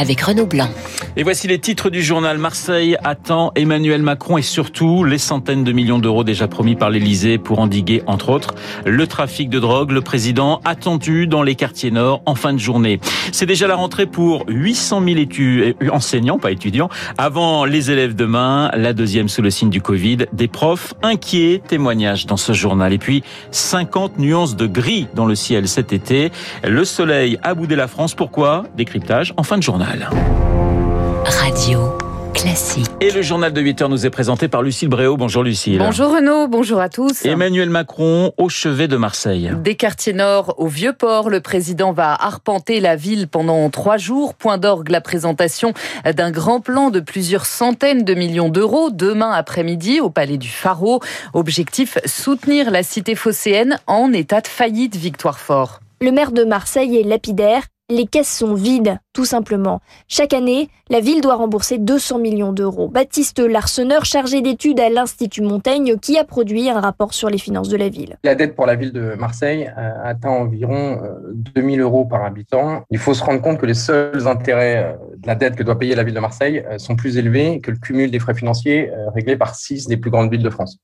avec Renaud Blanc. Et voici les titres du journal. Marseille attend Emmanuel Macron et surtout les centaines de millions d'euros déjà promis par l'Elysée pour endiguer, entre autres, le trafic de drogue. Le président attendu dans les quartiers nord en fin de journée. C'est déjà la rentrée pour 800 000 études, enseignants, pas étudiants, avant les élèves demain, la deuxième sous le signe du Covid. Des profs inquiets, témoignages dans ce journal. Et puis, 50 nuances de gris dans le ciel cet été. Le soleil a boudé la France. Pourquoi? Décryptage en fin de journal. Radio classique. Et le journal de 8 heures nous est présenté par Lucille Bréau. Bonjour Lucille. Bonjour Renaud, bonjour à tous. Emmanuel Macron au chevet de Marseille. Des quartiers nord au Vieux-Port, le président va arpenter la ville pendant trois jours. Point d'orgue la présentation d'un grand plan de plusieurs centaines de millions d'euros demain après-midi au Palais du Pharaon. Objectif, soutenir la cité phocéenne en état de faillite, Victoire Fort. Le maire de Marseille est lapidaire les caisses sont vides, tout simplement. Chaque année, la ville doit rembourser 200 millions d'euros. Baptiste Larseneur, chargé d'études à l'Institut Montaigne, qui a produit un rapport sur les finances de la ville. La dette pour la ville de Marseille euh, atteint environ 2000 euh, euros par habitant. Il faut se rendre compte que les seuls intérêts euh, de la dette que doit payer la ville de Marseille sont plus élevés que le cumul des frais financiers réglés par six des plus grandes villes de France.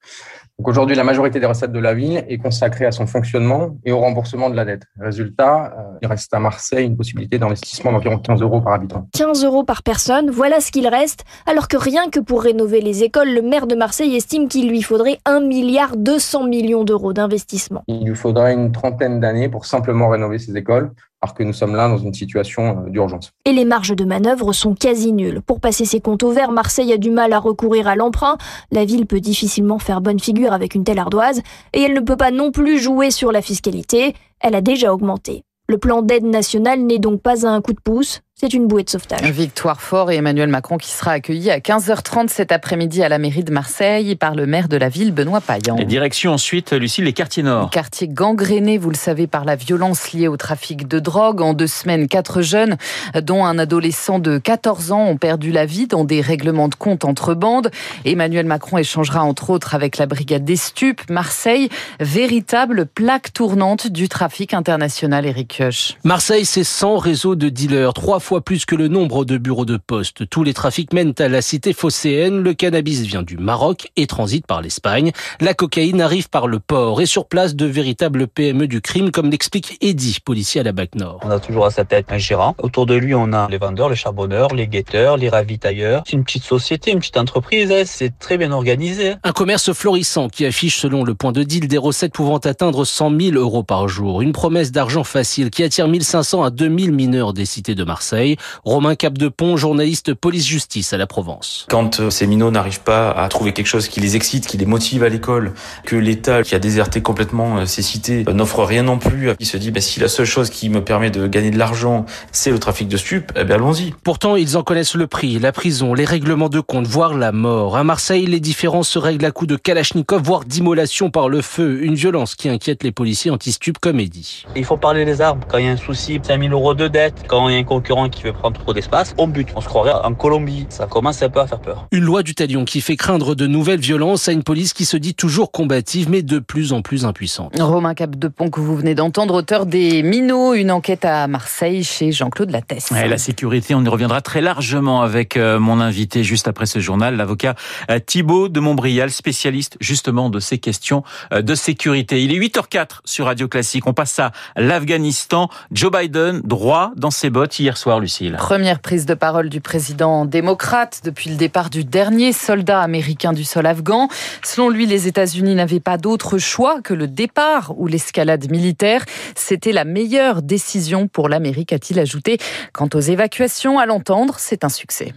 Aujourd'hui, la majorité des recettes de la ville est consacrée à son fonctionnement et au remboursement de la dette. Résultat, il reste à Marseille une possibilité d'investissement d'environ 15 euros par habitant. 15 euros par personne, voilà ce qu'il reste, alors que rien que pour rénover les écoles, le maire de Marseille estime qu'il lui faudrait 1 milliard 200 millions d'euros d'investissement. Il lui faudrait une trentaine d'années pour simplement rénover ces écoles alors que nous sommes là dans une situation euh, d'urgence. Et les marges de manœuvre sont quasi nulles. Pour passer ses comptes au vert, Marseille a du mal à recourir à l'emprunt. La ville peut difficilement faire bonne figure avec une telle ardoise. Et elle ne peut pas non plus jouer sur la fiscalité. Elle a déjà augmenté. Le plan d'aide nationale n'est donc pas un coup de pouce, c'est une bouée de sauvetage. Victoire Fort et Emmanuel Macron qui sera accueilli à 15h30 cet après-midi à la mairie de Marseille par le maire de la ville, Benoît Payan. Et direction ensuite, Lucie, les quartiers nord. Quartier gangréné, vous le savez, par la violence liée au trafic de drogue. En deux semaines, quatre jeunes, dont un adolescent de 14 ans, ont perdu la vie dans des règlements de compte entre bandes. Emmanuel Macron échangera entre autres avec la brigade des stupes. Marseille, véritable plaque tournante du trafic international, Eric Kioch. Marseille, c'est 100 réseaux de dealers, trois fois plus que le nombre de bureaux de poste. Tous les trafics mènent à la cité phocéenne. Le cannabis vient du Maroc et transite par l'Espagne. La cocaïne arrive par le port et sur place de véritables PME du crime, comme l'explique Eddy, policier à la BAC Nord. On a toujours à sa tête un gérant. Autour de lui, on a les vendeurs, les charbonneurs, les guetteurs, les ravitailleurs. C'est une petite société, une petite entreprise. Hein. C'est très bien organisé. Un commerce florissant qui affiche, selon le point de deal, des recettes pouvant atteindre 100 000 euros par jour. Une promesse d'argent facile qui attire 1500 à 2000 mineurs des cités de Marseille. Romain Capdepont, journaliste police-justice à la Provence. Quand euh, ces minots n'arrivent pas à trouver quelque chose qui les excite, qui les motive à l'école, que l'État qui a déserté complètement euh, ces cités euh, n'offre rien non plus, il se dit bah, si la seule chose qui me permet de gagner de l'argent, c'est le trafic de stupes, eh bien allons-y. Pourtant, ils en connaissent le prix, la prison, les règlements de compte, voire la mort. À Marseille, les différences se règlent à coups de kalachnikov, voire d'immolation par le feu, une violence qui inquiète les policiers anti-stupes comme Eddy. Il faut parler des armes quand il y a un souci, 5000 euros de dette, quand il y a un qui veut prendre trop d'espace, on bute. On se croirait en Colombie. Ça commence un peu à faire peur. Une loi du talion qui fait craindre de nouvelles violences à une police qui se dit toujours combative, mais de plus en plus impuissante. Romain Capdepont, que vous venez d'entendre, auteur des Minots, une enquête à Marseille chez Jean-Claude Lattès. Et la sécurité, on y reviendra très largement avec euh, mon invité juste après ce journal, l'avocat euh, Thibault de Montbrial, spécialiste justement de ces questions euh, de sécurité. Il est 8h04 sur Radio Classique. On passe à l'Afghanistan. Joe Biden, droit dans ses bottes hier soir, Première prise de parole du président démocrate depuis le départ du dernier soldat américain du sol afghan. Selon lui, les États-Unis n'avaient pas d'autre choix que le départ ou l'escalade militaire. C'était la meilleure décision pour l'Amérique, a-t-il ajouté. Quant aux évacuations, à l'entendre, c'est un succès.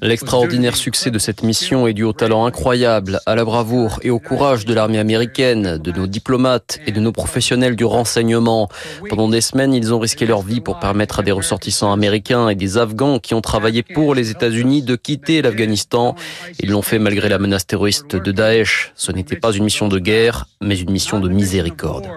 L'extraordinaire succès de cette mission est dû au talent incroyable, à la bravoure et au courage de l'armée américaine, de nos diplomates et de nos professionnels du renseignement. Pendant des semaines, ils ont risqué leur vie pour permettre à des ressortissants américains et des Afghans qui ont travaillé pour les États-Unis de quitter l'Afghanistan. Ils l'ont fait malgré la menace terroriste de Daesh. Ce n'était pas une mission de guerre, mais une mission de miséricorde.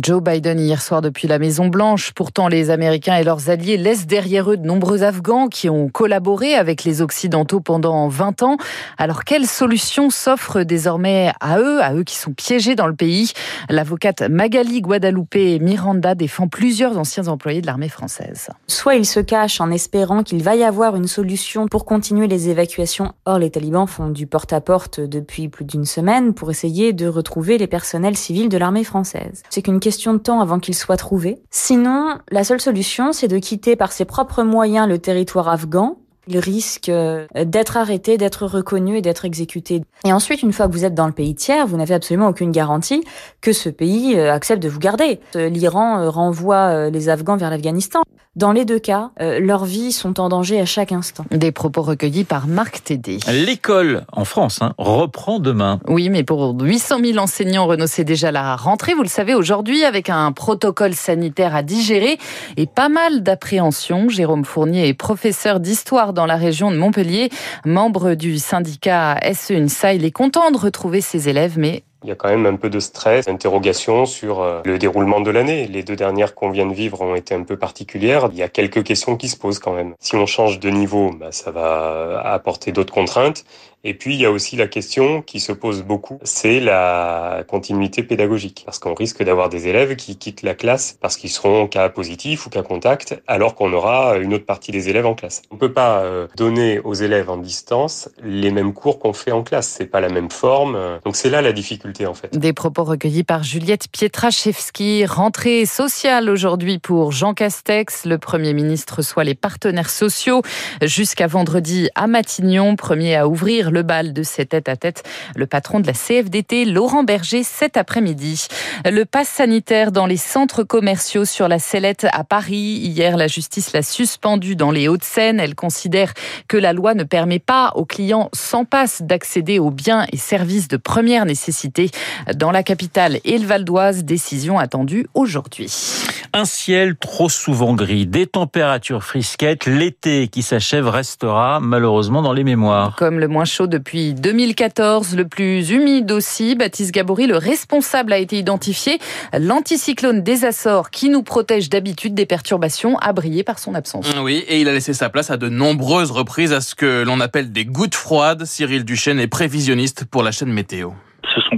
Joe Biden hier soir depuis la Maison Blanche. Pourtant, les Américains et leurs alliés laissent derrière eux de nombreux Afghans qui ont collaboré avec les Occidentaux pendant 20 ans. Alors, quelle solution s'offre désormais à eux, à eux qui sont piégés dans le pays? L'avocate Magali Guadalupe Miranda défend plusieurs anciens employés de l'armée française. Soit ils se cachent en espérant qu'il va y avoir une solution pour continuer les évacuations. Or, les talibans font du porte-à-porte -porte depuis plus d'une semaine pour essayer de retrouver les personnels civils l'armée française. C'est qu'une question de temps avant qu'ils soient trouvés. Sinon, la seule solution, c'est de quitter par ses propres moyens le territoire afghan il risque euh, d'être arrêté, d'être reconnu et d'être exécuté. Et ensuite, une fois que vous êtes dans le pays tiers, vous n'avez absolument aucune garantie que ce pays euh, accepte de vous garder. Euh, L'Iran renvoie les Afghans vers l'Afghanistan. Dans les deux cas, leurs vies sont en danger à chaque instant. Des propos recueillis par Marc Tédé. L'école en France hein, reprend demain. Oui, mais pour 800 000 enseignants, Renaud, c'est déjà la rentrée, vous le savez, aujourd'hui, avec un protocole sanitaire à digérer et pas mal d'appréhension. Jérôme Fournier est professeur d'histoire dans la région de Montpellier, membre du syndicat SE UNSA. Il est content de retrouver ses élèves, mais il y a quand même un peu de stress, d'interrogation sur euh, le déroulement de l'année. Les deux dernières qu'on vient de vivre ont été un peu particulières. Il y a quelques questions qui se posent quand même. Si on change de niveau, bah, ça va apporter d'autres contraintes. Et puis, il y a aussi la question qui se pose beaucoup, c'est la continuité pédagogique. Parce qu'on risque d'avoir des élèves qui quittent la classe parce qu'ils seront cas positifs ou cas contact, alors qu'on aura une autre partie des élèves en classe. On peut pas euh, donner aux élèves en distance les mêmes cours qu'on fait en classe. C'est pas la même forme. Donc c'est là la difficulté, en fait. Des propos recueillis par Juliette Pietraszewski. Rentrée sociale aujourd'hui pour Jean Castex. Le Premier ministre soit les partenaires sociaux jusqu'à vendredi à Matignon, premier à ouvrir le bal de ses tête-à-tête. Le patron de la CFDT, Laurent Berger, cet après-midi. Le pass sanitaire dans les centres commerciaux sur la sellette à Paris. Hier, la justice l'a suspendu dans les Hauts-de-Seine. Elle considère que la loi ne permet pas aux clients sans passe d'accéder aux biens et services de première nécessité dans la capitale et le Val d'Oise. Décision attendue aujourd'hui. Un ciel trop souvent gris, des températures frisquettes. L'été qui s'achève restera malheureusement dans les mémoires. Comme le moins chaud depuis 2014, le plus humide aussi. Baptiste Gabory, le responsable a été identifié. L'anticyclone des Açores, qui nous protège d'habitude des perturbations, a brillé par son absence. Oui, et il a laissé sa place à de nombreuses reprises à ce que l'on appelle des gouttes froides. Cyril Duchesne est prévisionniste pour la chaîne Météo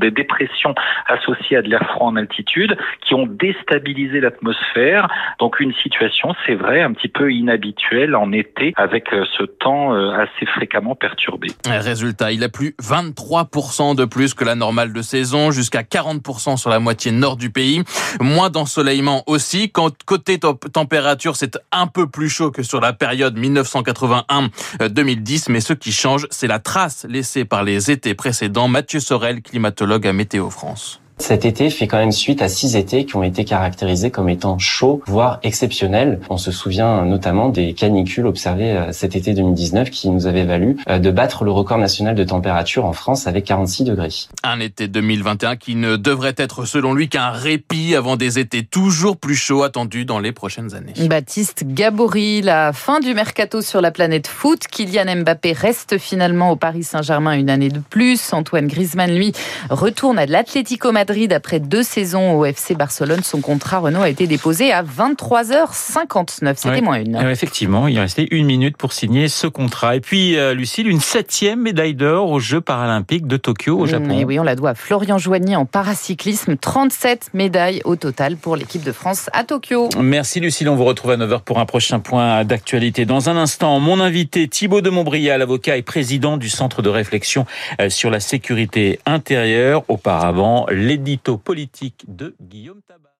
des dépressions associées à de l'air froid en altitude qui ont déstabilisé l'atmosphère. Donc une situation, c'est vrai, un petit peu inhabituelle en été avec euh, ce temps euh, assez fréquemment perturbé. Résultat, il a plu 23% de plus que la normale de saison, jusqu'à 40% sur la moitié nord du pays. Moins d'ensoleillement aussi. Côté température, c'est un peu plus chaud que sur la période 1981-2010, mais ce qui change, c'est la trace laissée par les étés précédents. Mathieu Sorel, climatologue à Météo France. Cet été fait quand même suite à six étés qui ont été caractérisés comme étant chauds, voire exceptionnels. On se souvient notamment des canicules observées euh, cet été 2019 qui nous avaient valu euh, de battre le record national de température en France avec 46 degrés. Un été 2021 qui ne devrait être selon lui qu'un répit avant des étés toujours plus chauds attendus dans les prochaines années. Baptiste Gabory, la fin du mercato sur la planète foot. Kylian Mbappé reste finalement au Paris Saint-Germain une année de plus. Antoine Griezmann, lui, retourne à l'Atlético Madrid Madrid après deux saisons au FC Barcelone. Son contrat Renault a été déposé à 23h59. C'était moins une. effectivement, il restait une minute pour signer ce contrat. Et puis, euh, Lucille, une septième médaille d'or aux Jeux paralympiques de Tokyo au Japon. Et oui, on la doit à Florian Joigny en paracyclisme. 37 médailles au total pour l'équipe de France à Tokyo. Merci Lucille, on vous retrouve à 9h pour un prochain point d'actualité. Dans un instant, mon invité Thibaut de Montbrial, avocat et président du Centre de réflexion euh, sur la sécurité intérieure. Auparavant, les l'édito politique de Guillaume Tabar.